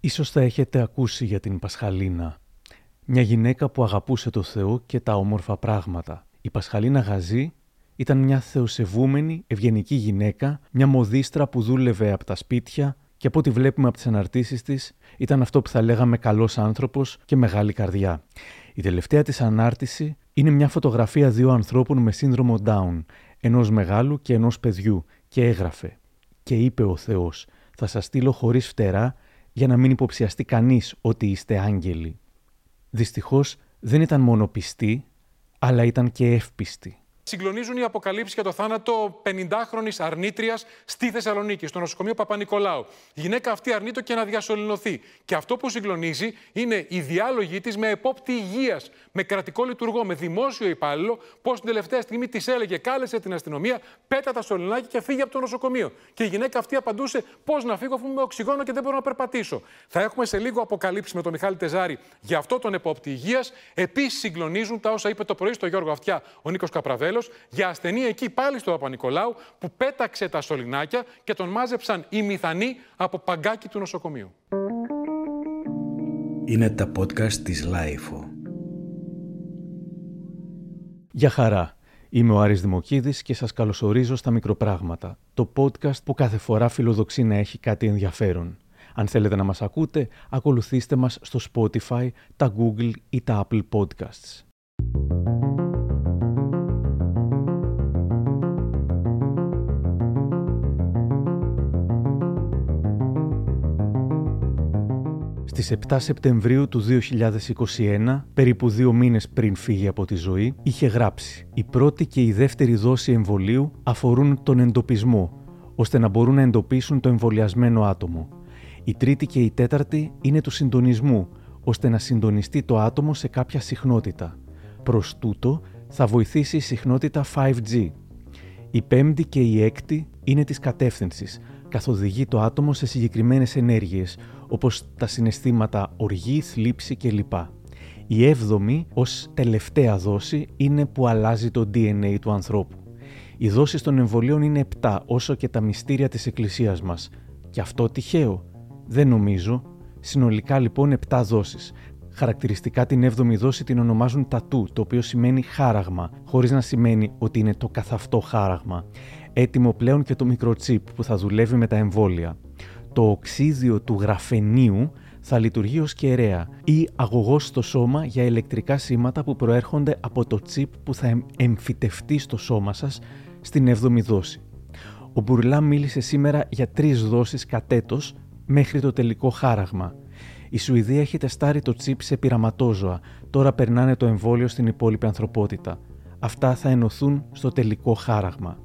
Ίσως θα έχετε ακούσει για την Πασχαλίνα. Μια γυναίκα που αγαπούσε το Θεό και τα όμορφα πράγματα. Η Πασχαλίνα Γαζή ήταν μια θεοσεβούμενη, ευγενική γυναίκα, μια μοδίστρα που δούλευε από τα σπίτια και από ό,τι βλέπουμε από τις αναρτήσεις της, ήταν αυτό που θα λέγαμε καλός άνθρωπος και μεγάλη καρδιά. Η τελευταία της ανάρτηση είναι μια φωτογραφία δύο ανθρώπων με σύνδρομο Down, ενός μεγάλου και ενός παιδιού, και έγραφε. Και είπε ο Θεός: Θα σας στείλω χωρίς φτερά για να μην υποψιαστεί κανείς ότι είστε άγγελοι. Δυστυχώς δεν ήταν μόνο πιστοί, αλλά ήταν και εύπιστοι συγκλονίζουν οι αποκαλύψεις για το θάνατο 50χρονη αρνήτριας στη Θεσσαλονίκη, στο νοσοκομείο Παπα-Νικολάου. Η γυναίκα αυτή αρνείται και να διασωληνωθεί. Και αυτό που συγκλονίζει είναι η διάλογη της με επόπτη υγείας, με κρατικό λειτουργό, με δημόσιο υπάλληλο, πώ την τελευταία στιγμή της έλεγε, κάλεσε την αστυνομία, πέτα τα σωληνάκια και φύγει από το νοσοκομείο. Και η γυναίκα αυτή απαντούσε, πώς να φύγω αφού με οξυγόνο και δεν μπορώ να περπατήσω. Θα έχουμε σε λίγο αποκαλύψεις με τον Μιχάλη Τεζάρη για αυτό τον επόπτη υγείας. Επίσης συγκλονίζουν τα όσα είπε το πρωί στο Γιώργο Αυτιά ο Νίκος Καπραβέλο για ασθενή εκεί πάλι στο Παπα-Νικολάου που πέταξε τα σωληνάκια και τον μάζεψαν οι μηθανοί από παγκάκι του νοσοκομείου. Είναι τα podcast της LiFO. Γεια χαρά. Είμαι ο Άρης Δημοκίδης και σας καλωσορίζω στα Μικροπράγματα, το podcast που κάθε φορά φιλοδοξεί να έχει κάτι ενδιαφέρον. Αν θέλετε να μας ακούτε, ακολουθήστε μας στο Spotify, τα Google ή τα Apple Podcasts. Στις 7 Σεπτεμβρίου του 2021, περίπου δύο μήνες πριν φύγει από τη ζωή, είχε γράψει «Η πρώτη και η δεύτερη δόση εμβολίου αφορούν τον εντοπισμό, ώστε να μπορούν να εντοπίσουν το εμβολιασμένο άτομο. Η τρίτη και η τέταρτη είναι του συντονισμού, ώστε να συντονιστεί το άτομο σε κάποια συχνότητα. Προς τούτο θα βοηθήσει η συχνότητα 5G. Η πέμπτη και η έκτη είναι της κατεύθυνσης, καθοδηγεί το άτομο σε συγκεκριμένες ενέργειες, όπως τα συναισθήματα οργή, θλίψη κλπ. Η έβδομη ως τελευταία δόση είναι που αλλάζει το DNA του ανθρώπου. Οι δόσεις των εμβολίων είναι 7 όσο και τα μυστήρια της Εκκλησίας μας. Και αυτό τυχαίο. Δεν νομίζω. Συνολικά λοιπόν 7 δόσεις. Χαρακτηριστικά την 7η δόση την ονομάζουν τατού, το οποίο σημαίνει χάραγμα, χωρίς να σημαίνει ότι είναι το καθαυτό χάραγμα. Έτοιμο πλέον και το μικροτσίπ που θα δουλεύει με τα εμβόλια το οξύδιο του γραφενίου θα λειτουργεί ως κεραία ή αγωγός στο σώμα για ηλεκτρικά σήματα που προέρχονται από το τσίπ που θα εμφυτευτεί στο σώμα σας στην 7η δόση. Ο Μπουρλά μίλησε σήμερα για τρεις δόσεις κατέτος μέχρι το τελικό χάραγμα. Η Σουηδία έχει τεστάρει το τσίπ σε πειραματόζωα, τώρα περνάνε το εμβόλιο στην υπόλοιπη ανθρωπότητα. Αυτά θα ενωθούν στο τελικό χάραγμα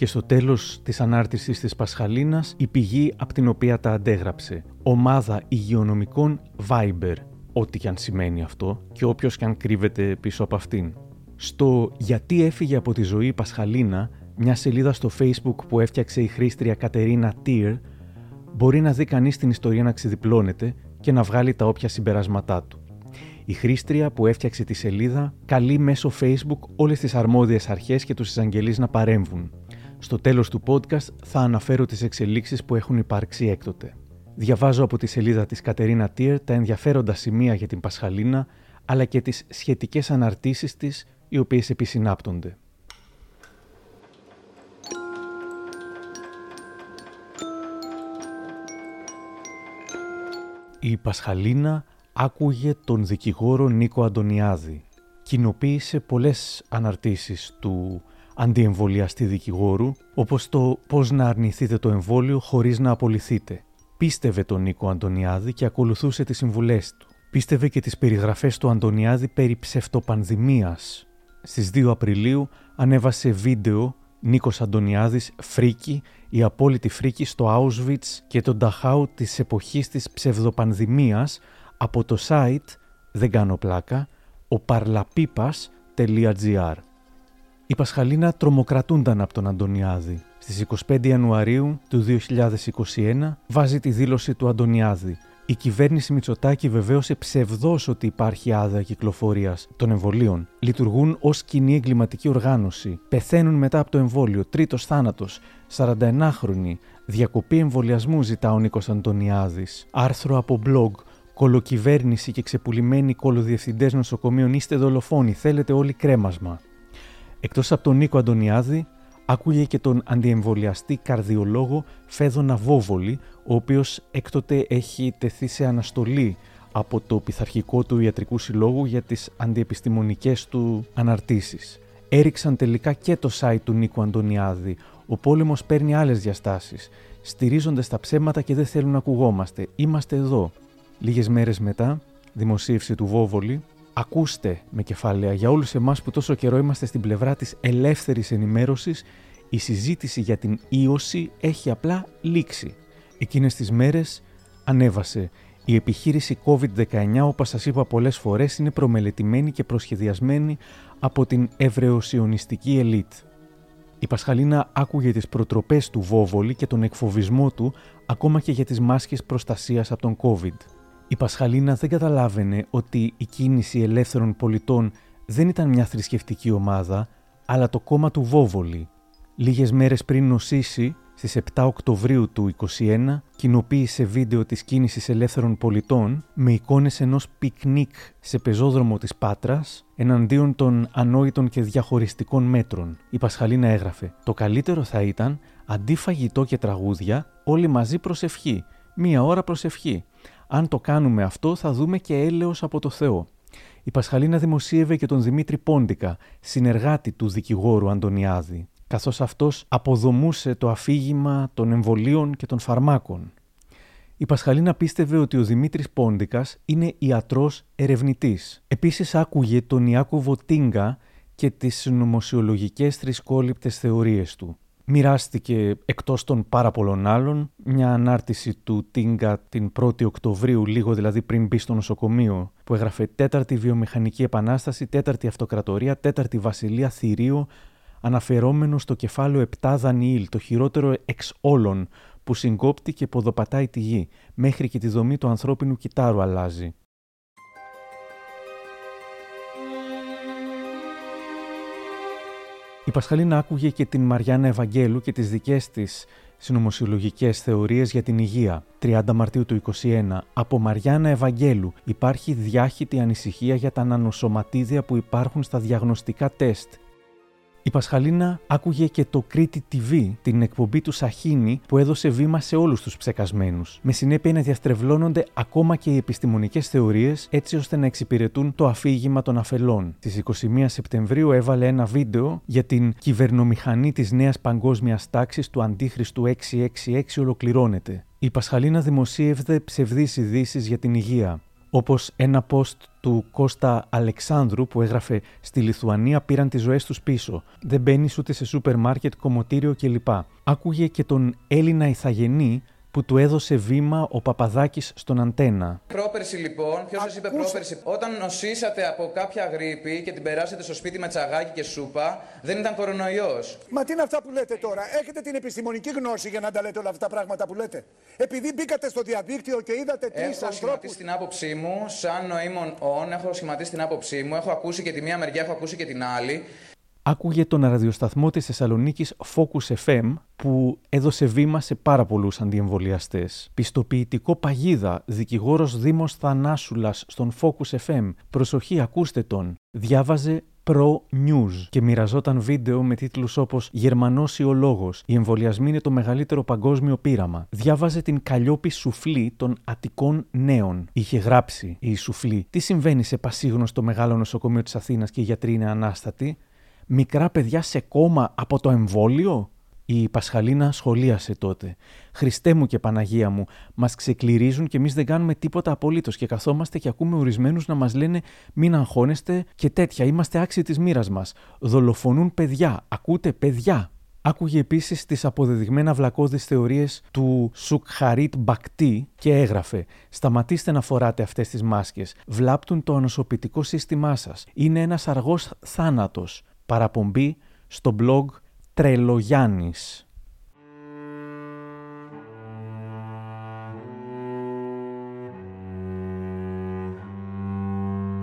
και στο τέλος της ανάρτησης της Πασχαλίνας η πηγή από την οποία τα αντέγραψε. Ομάδα υγειονομικών Viber, ό,τι και αν σημαίνει αυτό και όποιος και αν κρύβεται πίσω από αυτήν. Στο «Γιατί έφυγε από τη ζωή η Πασχαλίνα», μια σελίδα στο facebook που έφτιαξε η χρήστρια Κατερίνα Τιρ, μπορεί να δει κανείς την ιστορία να ξεδιπλώνεται και να βγάλει τα όποια συμπεράσματά του. Η χρήστρια που έφτιαξε τη σελίδα καλεί μέσω Facebook όλες τις αρμόδιες αρχές και τους εισαγγελείς να παρέμβουν. Στο τέλος του podcast θα αναφέρω τις εξελίξεις που έχουν υπάρξει έκτοτε. Διαβάζω από τη σελίδα της Κατερίνα Τιερ τα ενδιαφέροντα σημεία για την Πασχαλίνα, αλλά και τις σχετικές αναρτήσεις της, οι οποίες επισυνάπτονται. Η Πασχαλίνα άκουγε τον δικηγόρο Νίκο Αντωνιάδη. Κοινοποίησε πολλές αναρτήσεις του αντιεμβολιαστή δικηγόρου, όπως το πώς να αρνηθείτε το εμβόλιο χωρίς να απολυθείτε. Πίστευε τον Νίκο Αντωνιάδη και ακολουθούσε τις συμβουλές του. Πίστευε και τις περιγραφές του Αντωνιάδη περί ψευτοπανδημίας. Στις 2 Απριλίου ανέβασε βίντεο Νίκος Αντωνιάδης «Φρίκη», η απόλυτη φρίκη στο Auschwitz και τον Ταχάου της εποχής της ψευδοπανδημίας από το site, δεν κάνω πλάκα, οπαρλαπίπας.gr. Η Πασχαλίνα τρομοκρατούνταν από τον Αντωνιάδη. Στις 25 Ιανουαρίου του 2021 βάζει τη δήλωση του Αντωνιάδη. Η κυβέρνηση Μητσοτάκη βεβαίωσε ψευδό ότι υπάρχει άδεια κυκλοφορίας των εμβολίων. Λειτουργούν ως κοινή εγκληματική οργάνωση. Πεθαίνουν μετά από το εμβόλιο. Τρίτος θάνατος. 41χρονοι. Διακοπή εμβολιασμού ζητά ο Νίκος Αντωνιάδης. Άρθρο από blog. Κολοκυβέρνηση και ξεπουλημένοι κολοδιευθυντές νοσοκομείων είστε δολοφόνοι. Θέλετε όλοι κρέμασμα. Εκτός από τον Νίκο Αντωνιάδη, άκουγε και τον αντιεμβολιαστή καρδιολόγο Φέδωνα Βόβολη, ο οποίος έκτοτε έχει τεθεί σε αναστολή από το πειθαρχικό του ιατρικού συλλόγου για τις αντιεπιστημονικές του αναρτήσεις. Έριξαν τελικά και το site του Νίκου Αντωνιάδη. Ο πόλεμος παίρνει άλλες διαστάσεις. Στηρίζονται στα ψέματα και δεν θέλουν να ακουγόμαστε. Είμαστε εδώ. Λίγες μέρες μετά, δημοσίευση του Βόβολη, ακούστε με κεφάλαια για όλους εμάς που τόσο καιρό είμαστε στην πλευρά της ελεύθερης ενημέρωσης, η συζήτηση για την ίωση έχει απλά λήξει. Εκείνες τις μέρες ανέβασε η επιχείρηση COVID-19, όπως σας είπα πολλές φορές, είναι προμελετημένη και προσχεδιασμένη από την εβραιοσιωνιστική ελίτ. Η Πασχαλίνα άκουγε τις προτροπές του Βόβολη και τον εκφοβισμό του ακόμα και για τις μάσκες προστασίας από τον COVID. Η Πασχαλίνα δεν καταλάβαινε ότι η κίνηση ελεύθερων πολιτών δεν ήταν μια θρησκευτική ομάδα, αλλά το κόμμα του Βόβολη. Λίγες μέρες πριν νοσήσει, στις 7 Οκτωβρίου του 2021 κοινοποίησε βίντεο της κίνησης ελεύθερων πολιτών με εικόνες ενός πικνίκ σε πεζόδρομο της Πάτρας εναντίον των ανόητων και διαχωριστικών μέτρων. Η Πασχαλίνα έγραφε «Το καλύτερο θα ήταν, αντί φαγητό και τραγούδια, όλοι μαζί προσευχή. Μία ώρα προσευχή. Αν το κάνουμε αυτό θα δούμε και έλεος από το Θεό». Η Πασχαλίνα δημοσίευε και τον Δημήτρη Πόντικα, συνεργάτη του δικηγόρου Αντωνιάδη καθώς αυτός αποδομούσε το αφήγημα των εμβολίων και των φαρμάκων. Η Πασχαλίνα πίστευε ότι ο Δημήτρης Πόντικας είναι ιατρός ερευνητής. Επίσης άκουγε τον Ιάκωβο Τίνγκα και τις νομοσιολογικές θρησκόληπτες θεωρίες του. Μοιράστηκε εκτός των πάρα πολλών άλλων μια ανάρτηση του Τίνγκα την 1η Οκτωβρίου, λίγο δηλαδή πριν μπει στο νοσοκομείο, που έγραφε «Τέταρτη βιομηχανική επανάσταση, τέταρτη αυτοκρατορία, τέταρτη βασιλεία, θηρίο, αναφερόμενο στο κεφάλαιο 7 Δανιήλ, το χειρότερο εξ όλων, που συγκόπτει και ποδοπατάει τη γη, μέχρι και τη δομή του ανθρώπινου κυτάρου αλλάζει. Η Πασχαλίνα άκουγε και την Μαριάννα Ευαγγέλου και τις δικές της συνωμοσιολογικές θεωρίες για την υγεία. 30 Μαρτίου του 2021. Από Μαριάννα Ευαγγέλου υπάρχει διάχυτη ανησυχία για τα νανοσωματίδια που υπάρχουν στα διαγνωστικά τεστ. Η Πασχαλίνα άκουγε και το Κρήτη TV, την εκπομπή του Σαχίνη που έδωσε βήμα σε όλους τους ψεκασμένους. Με συνέπεια να διαστρεβλώνονται ακόμα και οι επιστημονικές θεωρίες έτσι ώστε να εξυπηρετούν το αφήγημα των αφελών. Στις 21 Σεπτεμβρίου έβαλε ένα βίντεο για την κυβερνομηχανή της νέας παγκόσμιας τάξης του Αντίχριστου 666 ολοκληρώνεται. Η Πασχαλίνα δημοσίευδε ψευδείς ειδήσεις για την υγεία όπως ένα post του Κώστα Αλεξάνδρου που έγραφε «Στη Λιθουανία πήραν τις ζωές τους πίσω. Δεν μπαίνεις ούτε σε σούπερ μάρκετ, κομμωτήριο κλπ». Άκουγε και τον Έλληνα Ιθαγενή που του έδωσε βήμα ο Παπαδάκης στον αντένα. Πρόπερση λοιπόν, ποιος σας είπε πρόπερση, όταν νοσήσατε από κάποια γρήπη και την περάσετε στο σπίτι με τσαγάκι και σούπα, δεν ήταν κορονοϊός. Μα τι είναι αυτά που λέτε τώρα, έχετε την επιστημονική γνώση για να τα λέτε όλα αυτά τα πράγματα που λέτε; Επειδή μπήκατε στο διαδίκτυο και είδατε τρεις ανθρώπου. Έχω σχηματίσει την άποψή μου, σαν νοήμων όν, έχω σχηματίσει την άποψή μου, έχω ακούσει και τη μία μεριά, έχω ακούσει και την άλλη άκουγε τον ραδιοσταθμό της Θεσσαλονίκης Focus FM που έδωσε βήμα σε πάρα πολλούς αντιεμβολιαστές. Πιστοποιητικό παγίδα, δικηγόρος Δήμος Θανάσουλας στον Focus FM. Προσοχή, ακούστε τον. Διάβαζε Pro News και μοιραζόταν βίντεο με τίτλους όπως «Γερμανός ιολόγος, οι εμβολιασμοί είναι το μεγαλύτερο παγκόσμιο πείραμα». Διάβαζε την Καλλιόπη Σουφλή των Αττικών Νέων. Είχε γράψει η Σουφλή «Τι συμβαίνει σε πασίγνωστο μεγάλο νοσοκομείο της Αθήνας και οι γιατροί είναι ανάστατοι» μικρά παιδιά σε κόμμα από το εμβόλιο; Η Πασχαλίνα σχολίασε τότε. Χριστέ μου και Παναγία μου, μας ξεκληρίζουν και εμείς δεν κάνουμε τίποτα απολύτως και καθόμαστε και ακούμε ορισμένους να μας λένε μην αγχώνεστε και τέτοια. Είμαστε άξιοι της μοίρας μας. Δολοφονούν παιδιά. Ακούτε, παιδιά; Άκουγε επίσης τις αποδεδειγμένα βλακώδεις θεωρίες του Σουκχαρίτ Μπακτή και έγραφε: Σταματήστε να φοράτε αυτές τις μάσκες. Βλάπτουν το ανοσοποιητικό σύστημά σας. Είναι ένας αργός θάνατος παραπομπή στο blog Τρελογιάννης.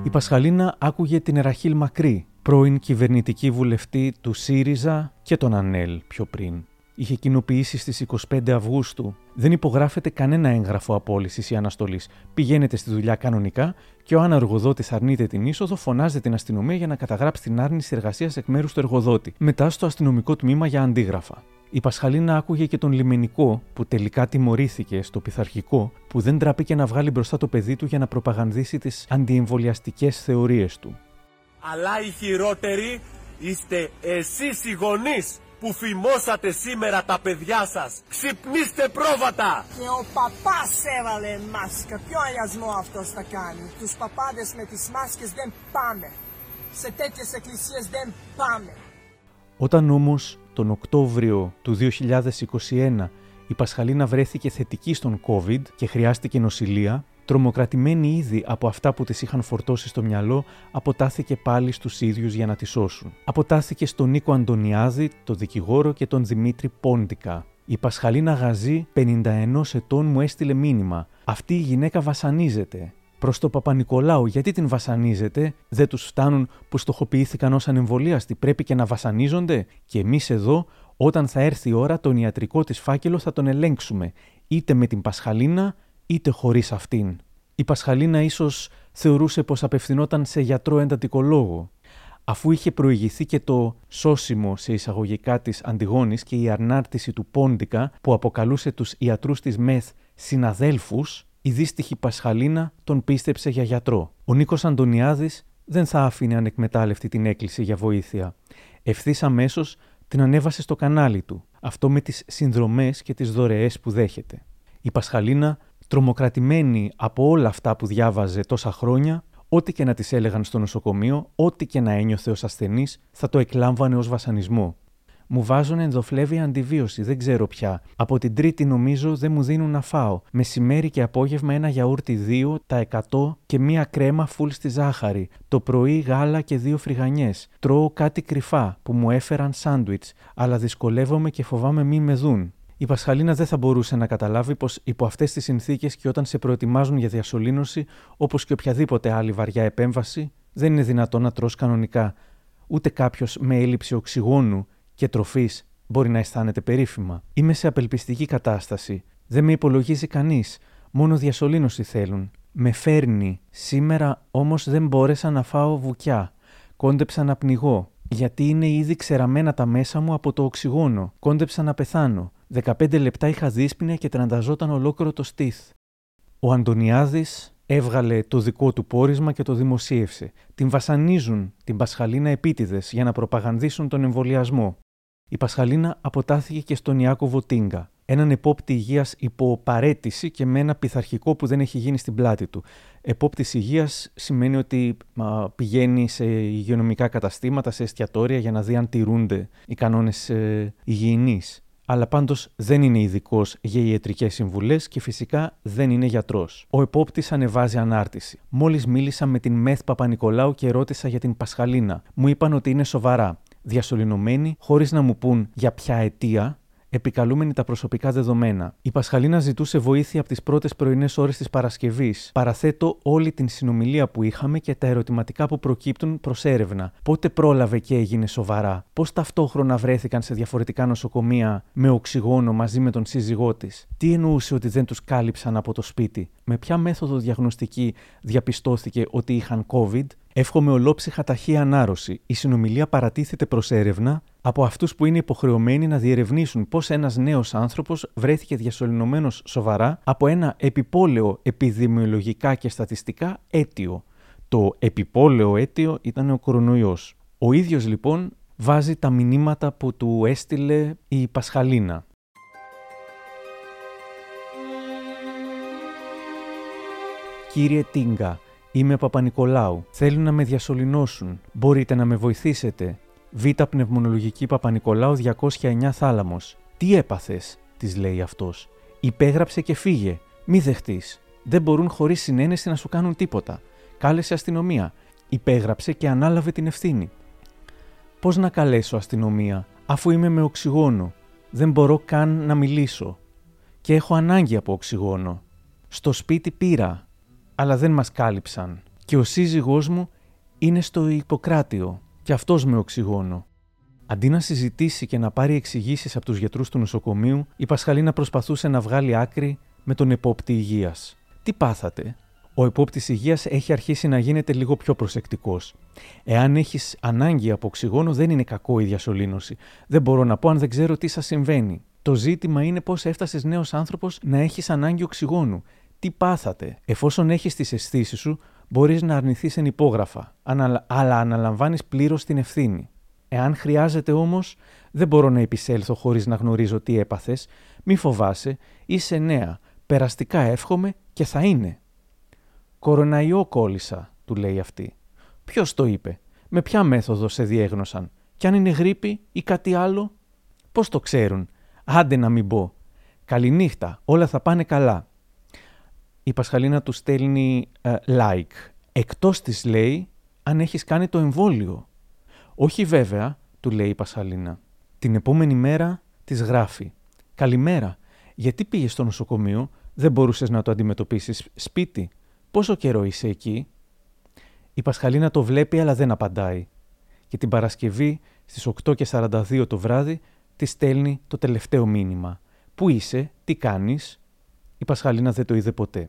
Η Πασχαλίνα άκουγε την Ραχίλ Μακρύ, πρώην κυβερνητική βουλευτή του ΣΥΡΙΖΑ και τον ΑΝΕΛ πιο πριν. είχε κοινοποιήσει στις 25 Αυγούστου. Δεν υπογράφεται κανένα έγγραφο απόλυσης ή αναστολής. Πηγαίνετε στη δουλειά κανονικά και ο αναργοδότης αρνείται την είσοδο, φωνάζεται την αστυνομία για να καταγράψει την άρνηση εργασίας εκ μέρους του εργοδότη. Μετά στο αστυνομικό τμήμα για αντίγραφα. Η Πασχαλίνα άκουγε και τον λιμενικό που τελικά τιμωρήθηκε στο πειθαρχικό που δεν τραπήκε να βγάλει μπροστά το παιδί του για να προπαγανδίσει τις αντιεμβολιαστικές θεωρίες του. Αλλά οι χειρότεροι είστε εσείς οι γονείς που φημώσατε σήμερα τα παιδιά σας. Ξυπνήστε πρόβατα! Και ο παπάς έβαλε μάσκα. Ποιο αγιασμό αυτός θα κάνει; Τους παπάδες με τις μάσκες δεν πάμε. Σε τέτοιες εκκλησίες δεν πάμε. Όταν όμως τον Οκτώβριο του 2021 η Πασχαλίνα βρέθηκε θετική στον COVID και χρειάστηκε νοσηλεία, τρομοκρατημένη ήδη από αυτά που τη είχαν φορτώσει στο μυαλό, αποτάθηκε πάλι στους ίδιους για να τη σώσουν. Αποτάθηκε στον Νίκο Αντωνιάδη, τον δικηγόρο και τον Δημήτρη Πόντικα. Η Πασχαλίνα Γαζή, 51 ετών, μου έστειλε μήνυμα. Αυτή η γυναίκα βασανίζεται. Προς το Παπα-Νικολάου, γιατί την βασανίζετε, δεν τους φτάνουν που στοχοποιήθηκαν ως ανεμβολίαστοι, πρέπει και να βασανίζονται. Και εμείς εδώ, όταν θα έρθει η ώρα, τον ιατρικό της φάκελο θα τον ελέγξουμε, είτε με την Πασχαλίνα, είτε χωρίς αυτήν. Η Πασχαλίνα ίσως θεωρούσε πως απευθυνόταν σε γιατρό εντατικολόγο, αφού είχε προηγηθεί και το σώσιμο σε εισαγωγικά της Αντιγόνης και η αρνάρτηση του Πόντικα που αποκαλούσε τους ιατρούς της ΜΕΘ συναδέλφους, η δύστιχη Πασχαλίνα τον πίστεψε για γιατρό. Ο Νίκος Αντωνιάδης δεν θα άφηνε ανεκμετάλλευτη την έκκληση για βοήθεια. Ευθύς αμέσως την ανέβασε στο κανάλι του, αυτό με τις συνδρομές και τις δωρεές που δέχεται. Η Πασχαλίνα τρομοκρατημένη από όλα αυτά που διάβαζε τόσα χρόνια, ό,τι και να τη έλεγαν στο νοσοκομείο, ό,τι και να ένιωθε ως ασθενής, θα το εκλάμβανε ως βασανισμό. Μου βάζουν ενδοφλέβια αντιβίωση, δεν ξέρω πια. Από την Τρίτη νομίζω δεν μου δίνουν να φάω. Μεσημέρι και απόγευμα ένα γιαούρτι δύο, τα 100 και μία κρέμα φουλ στη ζάχαρη. Το πρωί γάλα και δύο φρυγανιές. Τρώω κάτι κρυφά που μου έφεραν σάντουιτς, αλλά δυσκολεύομαι και φοβάμαι μη με δουν. Η Πασχαλίνα δεν θα μπορούσε να καταλάβει πως υπό αυτές τις συνθήκες και όταν σε προετοιμάζουν για διασωλήνωση, όπως και οποιαδήποτε άλλη βαριά επέμβαση, δεν είναι δυνατόν να τρως κανονικά. Ούτε κάποιος με έλλειψη οξυγόνου και τροφής μπορεί να αισθάνεται περίφημα. Είμαι σε απελπιστική κατάσταση. Δεν με υπολογίζει κανείς. Μόνο διασωλήνωση θέλουν. Με φέρνει. Σήμερα όμως δεν μπόρεσα να φάω βουκιά. Κόντεψα να πνιγώ. Γιατί είναι ήδη ξεραμένα τα μέσα μου από το οξυγόνο. Κόντεψα να πεθάνω. 15 λεπτά είχα δύσπνοια και τρανταζόταν ολόκληρο το στήθ. Ο Αντωνιάδης έβγαλε το δικό του πόρισμα και το δημοσίευσε. Την βασανίζουν την Πασχαλίνα επίτηδες για να προπαγανδίσουν τον εμβολιασμό. Η Πασχαλίνα αποτάθηκε και στον Ιάκωβο Τίνγκα, έναν επόπτη υγείας υπό παρέτηση και με ένα πειθαρχικό που δεν έχει γίνει στην πλάτη του. Επόπτης υγείας σημαίνει ότι πηγαίνει σε υγειονομικά καταστήματα, σε εστιατόρια για να δει αν τηρούνται οι κανόνες ε, υγιεινής αλλά πάντως δεν είναι ειδικός για ιατρικές συμβουλές και φυσικά δεν είναι γιατρός. Ο επόπτης ανεβάζει ανάρτηση. Μόλις μίλησα με την Μεθ Παπα-Νικολάου και ρώτησα για την Πασχαλίνα. Μου είπαν ότι είναι σοβαρά. Διασωληνωμένη, χωρίς να μου πούν για ποια αιτία, επικαλούμενη τα προσωπικά δεδομένα. Η Πασχαλίνα ζητούσε βοήθεια από τις πρώτες πρωινές ώρες της Παρασκευής. Παραθέτω όλη την συνομιλία που είχαμε και τα ερωτηματικά που προκύπτουν προς έρευνα. Πότε πρόλαβε και έγινε σοβαρά. Πώς ταυτόχρονα βρέθηκαν σε διαφορετικά νοσοκομεία με οξυγόνο μαζί με τον σύζυγό της. Τι εννοούσε ότι δεν τους κάλυψαν από το σπίτι. Με ποια μέθοδο διαγνωστική διαπιστώθηκε ότι είχαν COVID; Εύχομαι ολόψυχα ταχεία ανάρρωση. Η συνομιλία παρατίθεται προς έρευνα από αυτούς που είναι υποχρεωμένοι να διερευνήσουν πώς ένας νέος άνθρωπος βρέθηκε διασωληνωμένος σοβαρά από ένα επιπόλαιο επιδημιολογικά και στατιστικά αίτιο. Το επιπόλαιο αίτιο ήταν ο κορονοϊός. Ο ίδιος λοιπόν βάζει τα μηνύματα που του έστειλε η Πασχαλίνα. Κύριε Τίγκα, Είμαι Παπα-Νικολάου. Θέλουν να με διασωληνώσουν. Μπορείτε να με βοηθήσετε. Β' πνευμονολογική Παπα-Νικολάου 209 θάλαμος. Τι έπαθες, της λέει αυτός. Υπέγραψε και φύγε. Μη δεχτείς. Δεν μπορούν χωρίς συνένεση να σου κάνουν τίποτα. Κάλεσε αστυνομία. Υπέγραψε και ανάλαβε την ευθύνη. Πώς να καλέσω αστυνομία, αφού είμαι με οξυγόνο; Δεν μπορώ καν να μιλήσω. Και έχω ανάγκη από οξυγόνο. Στο σπίτι πήρα, αλλά δεν μας κάλυψαν. Και ο σύζυγός μου είναι στο Ιπποκράτιο και αυτός με οξυγόνο. Αντί να συζητήσει και να πάρει εξηγήσεις από τους γιατρούς του νοσοκομείου, η Πασχαλίνα προσπαθούσε να βγάλει άκρη με τον επόπτη υγείας. Τι πάθατε, ο επόπτης υγείας έχει αρχίσει να γίνεται λίγο πιο προσεκτικός. Εάν έχεις ανάγκη από οξυγόνο, δεν είναι κακό η διασωλήνωση. Δεν μπορώ να πω αν δεν ξέρω τι σας συμβαίνει. Το ζήτημα είναι πώς έφτασες νέος άνθρωπος να έχεις ανάγκη οξυγόνου. Τι πάθατε. Εφόσον έχεις τις αισθήσεις σου, μπορείς να αρνηθείς εν υπόγραφα, αλλά αναλαμβάνεις πλήρως την ευθύνη. Εάν χρειάζεται όμως, δεν μπορώ να επισέλθω χωρίς να γνωρίζω τι έπαθες. Μη φοβάσαι, είσαι νέα. Περαστικά εύχομαι και θα είναι. Κοροναϊό κόλλησα, του λέει αυτή. Ποιος το είπε, με ποια μέθοδο σε διέγνωσαν, κι αν είναι γρήπη ή κάτι άλλο; Πώς το ξέρουν, άντε να μην πω. Καληνύχτα, όλα θα πάνε καλά. Η Πασχαλίνα του στέλνει uh, like. Εκτός της λέει αν έχεις κάνει το εμβόλιο. Όχι βέβαια, του λέει η Πασχαλίνα. Την επόμενη μέρα της γράφει. Καλημέρα, γιατί πήγες στο νοσοκομείο, δεν μπορούσες να το αντιμετωπίσεις σπίτι; Πόσο καιρό είσαι εκεί; Η Πασχαλίνα το βλέπει αλλά δεν απαντάει. Και την Παρασκευή στις 8.42 το βράδυ τη στέλνει το τελευταίο μήνυμα. Πού είσαι, τι κάνεις; Η Πασχαλίνα δεν το είδε ποτέ.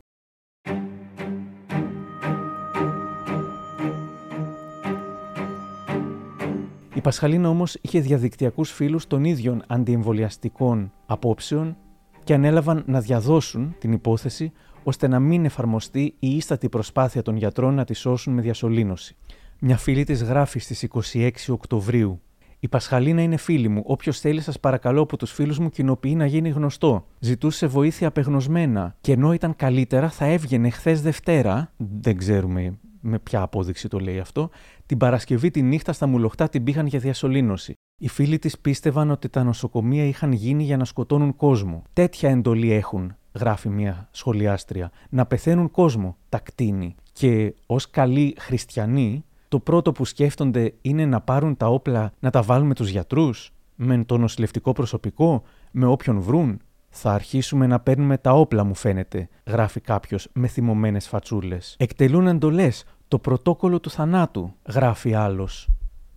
Η Πασχαλίνα όμως είχε διαδικτυακούς φίλους των ίδιων αντιεμβολιαστικών απόψεων και ανέλαβαν να διαδώσουν την υπόθεση ώστε να μην εφαρμοστεί η ίστατη προσπάθεια των γιατρών να τη σώσουν με διασωλήνωση. Μια φίλη της γράφει στις 26 Οκτωβρίου. Η Πασχαλίνα είναι φίλη μου. Όποιος θέλει, σας παρακαλώ από τους φίλους μου κοινοποιεί να γίνει γνωστό. Ζητούσε βοήθεια απεγνωσμένα. Και ενώ ήταν καλύτερα, θα έβγαινε χθες Δευτέρα. Δεν ξέρουμε με ποια απόδειξη το λέει αυτό. Την Παρασκευή τη νύχτα στα μουλοχτά την πήγαν για διασωλήνωση. Οι φίλοι της πίστευαν ότι τα νοσοκομεία είχαν γίνει για να σκοτώνουν κόσμο. Τέτοια εντολή έχουν, γράφει μια σχολιάστρια, να πεθαίνουν κόσμο, τα κτίνη. Και ως καλοί χριστιανοί, το πρώτο που σκέφτονται είναι να πάρουν τα όπλα να τα βάλουν με τους γιατρούς, με το νοσηλευτικό προσωπικό, με όποιον βρουν. Θα αρχίσουμε να παίρνουμε τα όπλα, μου φαίνεται, γράφει κάποιος με θυμωμένες φατσούλες. Εκτελούν εντολές. Το πρωτόκολλο του θανάτου, γράφει άλλος.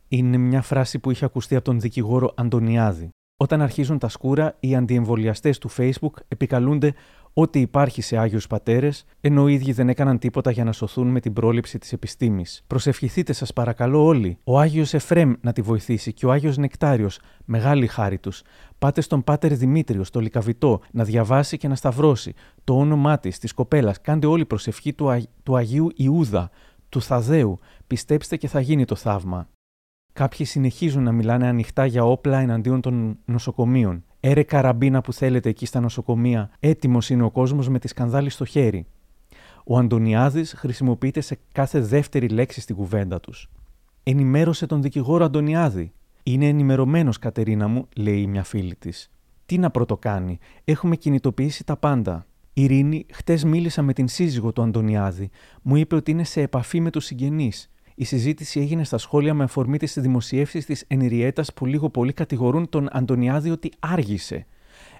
Είναι μια φράση που είχε ακουστεί από τον δικηγόρο Αντωνιάδη. Όταν αρχίζουν τα σκούρα, οι αντιεμβολιαστές του Facebook επικαλούνται ό,τι υπάρχει σε Άγιους Πατέρες, ενώ οι ίδιοι δεν έκαναν τίποτα για να σωθούν με την πρόληψη της επιστήμης. Προσευχηθείτε, σας παρακαλώ όλοι. Ο Άγιος Εφρέμ να τη βοηθήσει και ο Άγιος Νεκτάριος, μεγάλη χάρη τους. Πάτε στον Πάτερ Δημήτριο, στο Λικαβιτό, να διαβάσει και να σταυρώσει το όνομά της, της κοπέλας. Κάντε όλη προσευχή του, του Αγίου Ιούδα, του Θαδέου. Πιστέψτε και θα γίνει το θαύμα. Κάποιοι συνεχίζουν να μιλάνε ανοιχτά για όπλα εναντίον των νοσοκομείων. Έρε καραμπίνα που θέλετε εκεί στα νοσοκομεία, έτοιμος είναι ο κόσμος με τη σκανδάλη στο χέρι. Ο Αντωνιάδης χρησιμοποιείται σε κάθε δεύτερη λέξη στην κουβέντα τους. Ενημέρωσε τον δικηγόρο Αντωνιάδη. Είναι ενημερωμένος, Κατερίνα μου, λέει μια φίλη της. Τι να πρωτοκάνει, έχουμε κινητοποιήσει τα πάντα. Ειρήνη, χτες μίλησα με την σύζυγο του Αντωνιάδη. Μου είπε ότι είναι σε επαφή με τους συγγενείς. Η συζήτηση έγινε στα σχόλια με αφορμή τις δημοσιεύσεις της Εριέτας που λίγο πολύ κατηγορούν τον Αντωνιάδη ότι άργησε.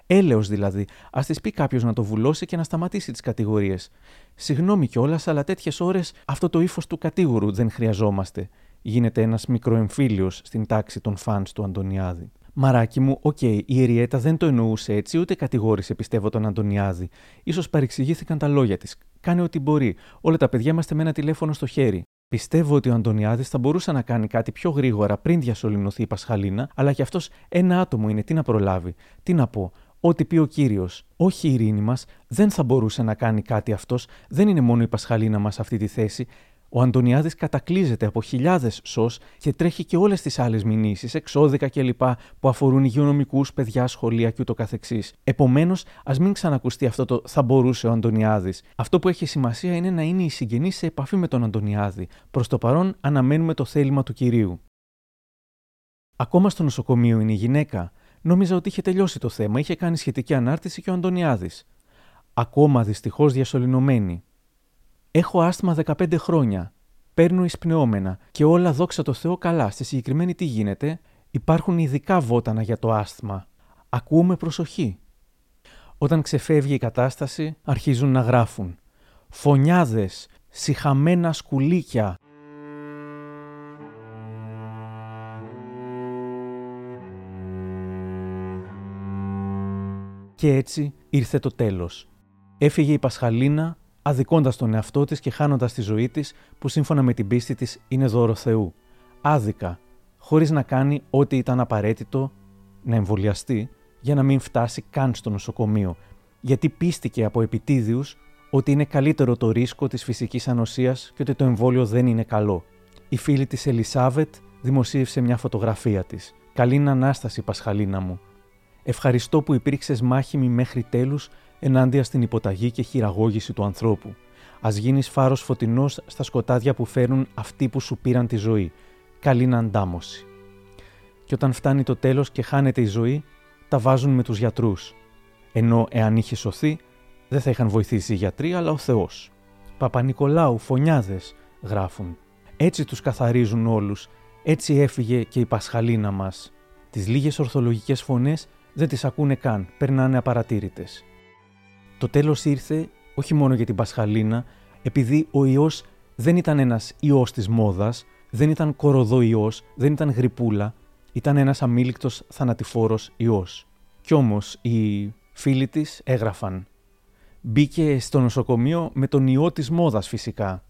Έλεος δηλαδή. Ας της πει κάποιος να το βουλώσει και να σταματήσει τις κατηγορίες. Συγγνώμη κιόλας, αλλά τέτοιες ώρες αυτό το ύφος του κατήγορου δεν χρειαζόμαστε. Γίνεται ένας μικροεμφύλιος στην τάξη των φαν του Αντωνιάδη. Μαράκι μου, OK, okay, η Εριέτα δεν το εννοούσε έτσι, ούτε κατηγόρησε, πιστεύω, τον Αντωνιάδη. σω παρεξηγήθηκαν τα λόγια της. Κάνει ό,τι μπορεί. Όλα τα παιδιά είμαστε με ένα τηλέφωνο στο χέρι. Πιστεύω ότι ο Αντωνιάδης θα μπορούσε να κάνει κάτι πιο γρήγορα πριν διασωληνωθεί η Πασχαλίνα, αλλά και αυτός ένα άτομο είναι. Τι να προλάβει. Τι να πω. Ό,τι πει ο κύριος. Όχι η ειρήνη μας, δεν θα μπορούσε να κάνει κάτι αυτός. Δεν είναι μόνο η Πασχαλίνα μας αυτή τη θέση. Ο Αντωνιάδης κατακλείζεται από χιλιάδες σως και τρέχει και όλες τις άλλες μηνύσεις, εξώδικα κλπ. που αφορούν υγειονομικούς, παιδιά, σχολεία κ.ο.κ. Επομένως, ας μην ξανακουστεί αυτό το θα μπορούσε ο Αντωνιάδης. Αυτό που έχει σημασία είναι να είναι οι συγγενεί σε επαφή με τον Αντωνιάδη. Προς το παρόν, αναμένουμε το θέλημα του κυρίου. Ακόμα στο νοσοκομείο είναι η γυναίκα. Νόμιζα ότι είχε τελειώσει το θέμα, είχε κάνει σχετική ανάρτηση και ο Αντωνιάδης. Ακόμα δυστυχώς διασωληνωμένη. Έχω άσθμα 15 χρόνια. Παίρνω εισπνεώμενα και όλα δόξα τω Θεώ καλά. Στη συγκεκριμένη τι γίνεται, υπάρχουν ειδικά βότανα για το άσθμα. Ακούμε προσοχή. Όταν ξεφεύγει η κατάσταση, αρχίζουν να γράφουν. Φωνιάδες, συχαμένα σκουλίκια, Και έτσι ήρθε το τέλος. Έφυγε η Πασχαλίνα αδικώντας τον εαυτό της και χάνοντας τη ζωή της, που σύμφωνα με την πίστη της είναι δώρο Θεού. Άδικα, χωρίς να κάνει ό,τι ήταν απαραίτητο να εμβολιαστεί για να μην φτάσει καν στο νοσοκομείο, γιατί πίστηκε από επιτίδιους ότι είναι καλύτερο το ρίσκο της φυσικής ανοσίας και ότι το εμβόλιο δεν είναι καλό. Η φίλη της Ελισάβετ δημοσίευσε μια φωτογραφία της. «Καλή Ανάσταση, Πασχαλίνα μου. Ευχαριστώ που υπήρξες μάχημη μέχρι τέλους ενάντια στην υποταγή και χειραγώγηση του ανθρώπου. Α γίνεις φάρος φωτεινός στα σκοτάδια που φέρουν αυτοί που σου πήραν τη ζωή. Καλή αντάμωση. Και όταν φτάνει το τέλος και χάνεται η ζωή, τα βάζουν με τους γιατρούς. Ενώ εάν είχε σωθεί, δεν θα είχαν βοηθήσει οι γιατροί, αλλά ο Θεός. Παπα-Νικολάου, φωνιάδες, γράφουν. Έτσι τους καθαρίζουν όλους. Έτσι έφυγε και η Πασχαλίνα μας. Τις λίγες ορθολογικές φωνές δεν τις ακούνε καν, περνάνε απαρατήρητες. Το τέλος ήρθε όχι μόνο για την Πασχαλίνα, επειδή ο ιός δεν ήταν ένας ιός της μόδας, δεν ήταν κοροδό δεν ήταν γρυπούλα, ήταν ένας αμήλικτος θανατηφόρος ιός. Κι όμως οι φίλοι της έγραφαν. Μπήκε στο νοσοκομείο με τον ιό της μόδας φυσικά.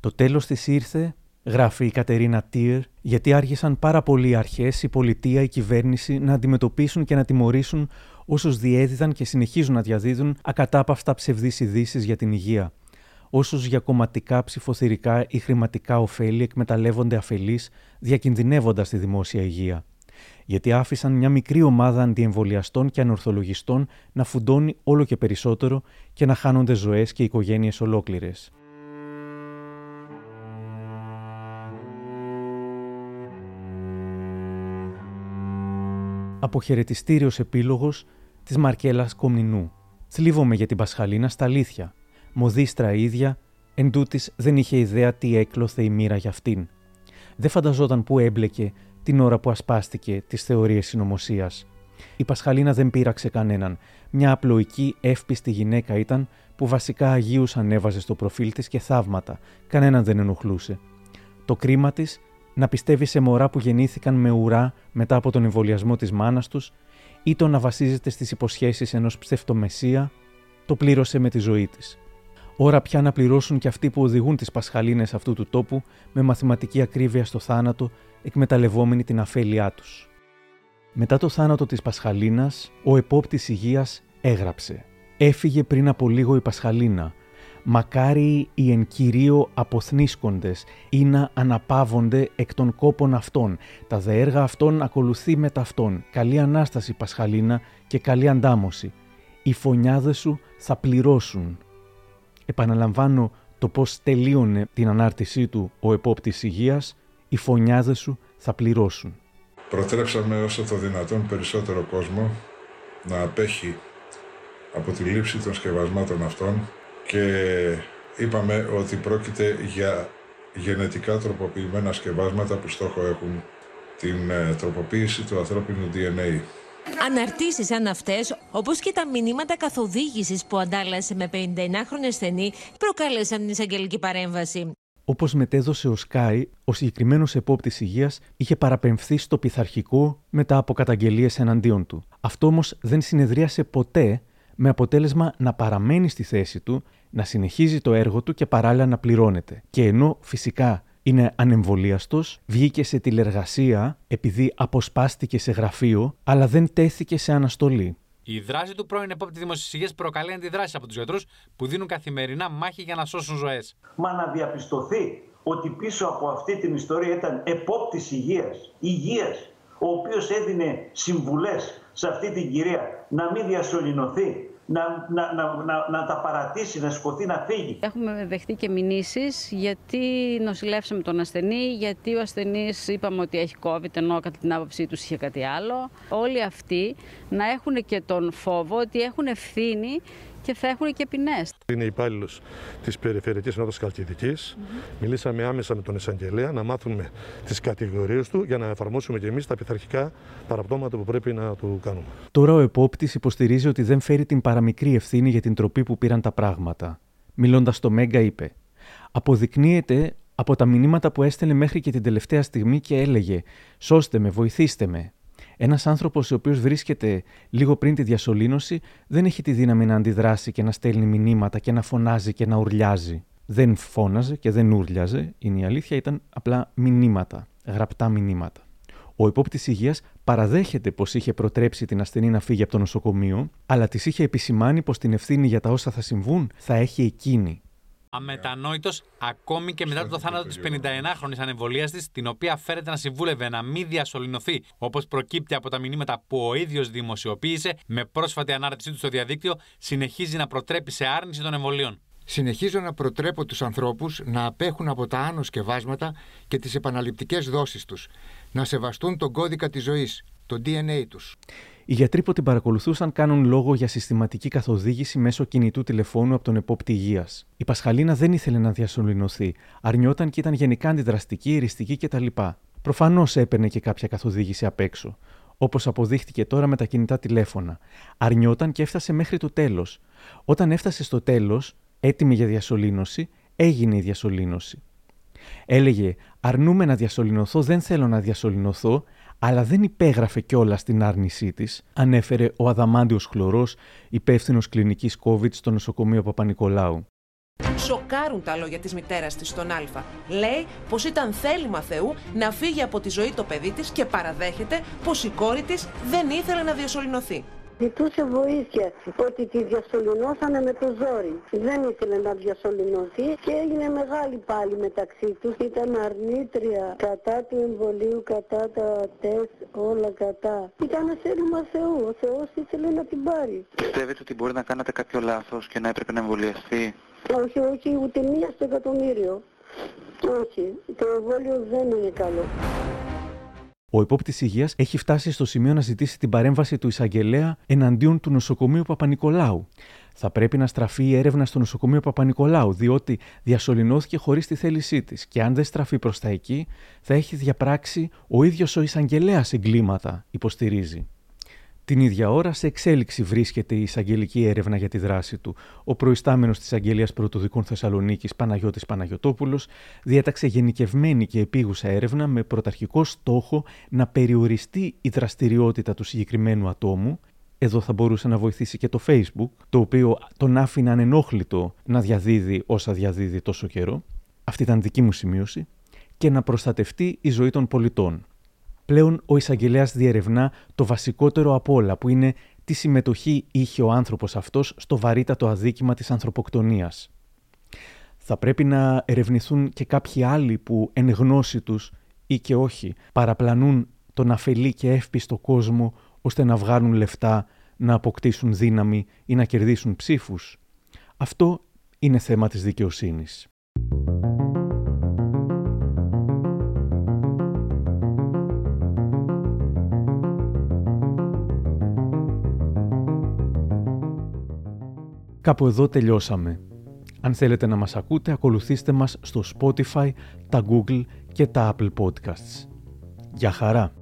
Το τέλος της ήρθε, γράφει η Κατερίνα Τίερ, γιατί άρχισαν πάρα πολλοί αρχές, η πολιτεία, η κυβέρνηση να αντιμετωπίσουν και να τιμωρήσουν όσους διέδιδαν και συνεχίζουν να διαδίδουν ακατάπαυστα ψευδείς ειδήσεις για την υγεία. Όσους για κομματικά, ψηφοθυρικά ή χρηματικά ωφέλη εκμεταλλεύονται αφελείς, διακινδυνεύοντας τη δημόσια υγεία γιατί άφησαν μια μικρή ομάδα αντιεμβολιαστών και ανορθολογιστών να φουντώνει όλο και περισσότερο και να χάνονται ζωές και οικογένειες ολόκληρες. Αποχαιρετιστήριος επίλογος της Μαρκέλας Κομνηνού. Θλίβομαι για την Πασχαλίνα στα αλήθεια. Μοδίστρα ίδια, εν δεν είχε ιδέα τι έκλωθε η μοίρα για αυτήν. Δεν φανταζόταν που έμπλεκε την ώρα που ασπάστηκε τις θεωρίες συνωμοσίας. Η Πασχαλίνα δεν πείραξε κανέναν. Μια απλοϊκή, εύπιστη γυναίκα ήταν που βασικά Αγίους ανέβαζε στο προφίλ της και θαύματα. Κανέναν δεν ενοχλούσε. Το κρίμα της να πιστεύει σε μωρά που γεννήθηκαν με ουρά μετά από τον εμβολιασμό της μάνας τους ή το να βασίζεται στις υποσχέσεις ενός ψευτομεσία, το πλήρωσε με τη ζωή της. Ώρα πια να πληρώσουν και αυτοί που οδηγούν τις πασχαλίνες αυτού του τόπου με μαθηματική ακρίβεια στο θάνατο εκμεταλλευόμενοι την αφέλειά τους. Μετά το θάνατο της Πασχαλίνας, ο επόπτης υγείας έγραψε «Έφυγε πριν από λίγο η Πασχαλίνα. Μακάρι οι εν κυρίω αποθνίσκοντες ή να αναπαύονται εκ των κόπων αυτών. Τα δε έργα αυτών ακολουθεί με ταυτόν. Καλή Ανάσταση Πασχαλίνα και καλή αντάμωση. Οι φωνιάδες σου θα πληρώσουν». Επαναλαμβάνω το πώς τελείωνε την ανάρτησή του ο επόπτης υγείας οι φωνιάδες σου θα πληρώσουν. Προτρέψαμε όσο το δυνατόν περισσότερο κόσμο να απέχει από τη λήψη των σκευασμάτων αυτών και είπαμε ότι πρόκειται για γενετικά τροποποιημένα σκευάσματα που στόχο έχουν την ε, τροποποίηση του ανθρώπινου DNA. Αναρτήσεις σαν αυτές, όπως και τα μηνύματα καθοδήγησης που αντάλλασε με 59χρονη ασθενή, προκάλεσαν την εισαγγελική παρέμβαση. Όπως μετέδωσε ο Σκάι, ο συγκεκριμένος επόπτης υγείας είχε παραπεμφθεί στο πειθαρχικό μετά από καταγγελίε εναντίον του. Αυτό όμως δεν συνεδρίασε ποτέ με αποτέλεσμα να παραμένει στη θέση του, να συνεχίζει το έργο του και παράλληλα να πληρώνεται. Και ενώ φυσικά είναι ανεμβολίαστος, βγήκε σε τηλεργασία επειδή αποσπάστηκε σε γραφείο, αλλά δεν τέθηκε σε αναστολή. Η δράση του πρώην επόπτη δημοσίας υγείας προκαλεί αντιδράσεις από τους γιατρούς που δίνουν καθημερινά μάχη για να σώσουν ζωές. Μα να διαπιστωθεί ότι πίσω από αυτή την ιστορία ήταν επόπτης υγείας, υγείας, ο οποίος έδινε συμβουλές σε αυτή την κυρία να μην διασωληνωθεί, να, να, να, να, να τα παρατήσει, να σκοθεί, να φύγει. Έχουμε δεχτεί και μηνύσεις γιατί νοσηλεύσαμε τον ασθενή, γιατί ο ασθενής είπαμε ότι έχει COVID, ενώ κατά την άποψή τους είχε κάτι άλλο. Όλοι αυτοί να έχουν και τον φόβο ότι έχουν ευθύνη και θα έχουν και ποινές. Είναι υπάλληλος της Περιφερειακής Ενότητας Καλκιδικής. Μιλήσαμε άμεσα με τον εισαγγελέα να μάθουμε τις κατηγορίες του για να εφαρμόσουμε και εμείς τα πειθαρχικά παραπτώματα που πρέπει να του κάνουμε. Τώρα ο επόπτης υποστηρίζει ότι δεν φέρει την παραμικρή ευθύνη για την τροπή που πήραν τα πράγματα. Μιλώντας στο Μέγκα, είπε: Αποδεικνύεται από τα μηνύματα που έστελνε μέχρι και την τελευταία στιγμή και έλεγε: Σώστε με, βοηθήστε με. Ένας άνθρωπος ο οποίος βρίσκεται λίγο πριν τη διασωλήνωση δεν έχει τη δύναμη να αντιδράσει και να στέλνει μηνύματα και να φωνάζει και να ουρλιάζει. Δεν φώναζε και δεν ούρλιαζε, είναι η αλήθεια, ήταν απλά μηνύματα, γραπτά μηνύματα. Ο υπόπτης υγείας παραδέχεται πως είχε προτρέψει την ασθενή να φύγει από το νοσοκομείο, αλλά της είχε επισημάνει πως την ευθύνη για τα όσα θα συμβούν θα έχει εκείνη. Αμετανόητος ακόμη και μετά το θάνατο της 51χρονη ανεμβολίας της, την οποία φέρεται να συμβούλευε να μην διασωληνωθεί, όπως προκύπτει από τα μηνύματα που ο ίδιος δημοσιοποίησε, με πρόσφατη ανάρτησή του στο διαδίκτυο, συνεχίζει να προτρέπει σε άρνηση των εμβολίων. Συνεχίζω να προτρέπω τους ανθρώπους να απέχουν από τα άνω σκευάσματα και τις επαναληπτικές δόσεις τους, να σεβαστούν τον κώδικα της ζωής, το DNA τους. Οι γιατροί που την παρακολουθούσαν κάνουν λόγο για συστηματική καθοδήγηση μέσω κινητού τηλεφώνου από τον επόπτη υγείας. Η Πασχαλίνα δεν ήθελε να διασωληνωθεί, αρνιόταν και ήταν γενικά αντιδραστική, εριστική κτλ. Προφανώς έπαιρνε και κάποια καθοδήγηση απ' έξω. Όπως αποδείχτηκε τώρα με τα κινητά τηλέφωνα. Αρνιόταν και έφτασε μέχρι το τέλος. Όταν έφτασε στο τέλος, έτοιμη για διασωλήνωση, έγινε η διασωλήνωση. Έλεγε «Αρνούμε να διασωληνωθώ, δεν θέλω να διασωληνωθώ», αλλά δεν υπέγραφε κιόλας την άρνησή της, ανέφερε ο Αδαμάντιος Χλωρός, υπεύθυνος κλινικής COVID στο νοσοκομείο Παπα-Νικολάου. Σοκάρουν τα λόγια της μητέρας της στον Α. Λέει πως ήταν θέλημα Θεού να φύγει από τη ζωή το παιδί της και παραδέχεται πως η κόρη της δεν ήθελε να διασωληνωθεί. Ζητούσε βοήθεια ότι τη διασωληνώσανε με το ζόρι. Δεν ήθελε να διασωληνωθεί και έγινε μεγάλη πάλι μεταξύ τους. Ήταν αρνήτρια κατά του εμβολίου, κατά τα τεστ, όλα κατά. Ήταν θέλημα Θεού. Ο Θεός ήθελε να την πάρει. Πιστεύετε ότι μπορεί να κάνατε κάποιο λάθος και να έπρεπε να εμβολιαστεί; Όχι, όχι, ούτε μία στο εκατομμύριο. Όχι, το εμβόλιο δεν είναι καλό. Ο υπόπτης υγείας έχει φτάσει στο σημείο να ζητήσει την παρέμβαση του εισαγγελέα εναντίον του νοσοκομείου Παπα-Νικολάου. Θα πρέπει να στραφεί η έρευνα στο νοσοκομείο Παπα-Νικολάου, διότι διασωληνώθηκε χωρίς τη θέλησή της. Και αν δεν στραφεί προς τα εκεί, θα έχει διαπράξει ο ίδιος ο εισαγγελέας εγκλήματα, υποστηρίζει. Την ίδια ώρα, σε εξέλιξη βρίσκεται η εισαγγελική έρευνα για τη δράση του. Ο προϊστάμενος της Αγγελίας Πρωτοδικών Θεσσαλονίκης, Παναγιώτης Παναγιοτόπουλος, διέταξε γενικευμένη και επίγουσα έρευνα με πρωταρχικό στόχο να περιοριστεί η δραστηριότητα του συγκεκριμένου ατόμου. Εδώ θα μπορούσε να βοηθήσει και το Facebook, το οποίο τον άφηνε ανενόχλητο να διαδίδει όσα διαδίδει τόσο καιρό. Αυτή ήταν δική μου σημείωση. Και να προστατευτεί η ζωή των πολιτών. Πλέον ο εισαγγελέας διερευνά το βασικότερο από όλα, που είναι τι συμμετοχή είχε ο άνθρωπος αυτός στο βαρύτατο αδίκημα της ανθρωποκτονίας. Θα πρέπει να ερευνηθούν και κάποιοι άλλοι που εν γνώση τους ή και όχι παραπλανούν τον αφελή και εύπιστο κόσμο ώστε να βγάλουν λεφτά, να αποκτήσουν δύναμη ή να κερδίσουν ψήφους. Αυτό είναι θέμα της δικαιοσύνης. Κάπου εδώ τελειώσαμε. Αν θέλετε να μας ακούτε, ακολουθήστε μας στο Spotify, τα Google και τα Apple Podcasts. Γεια χαρά!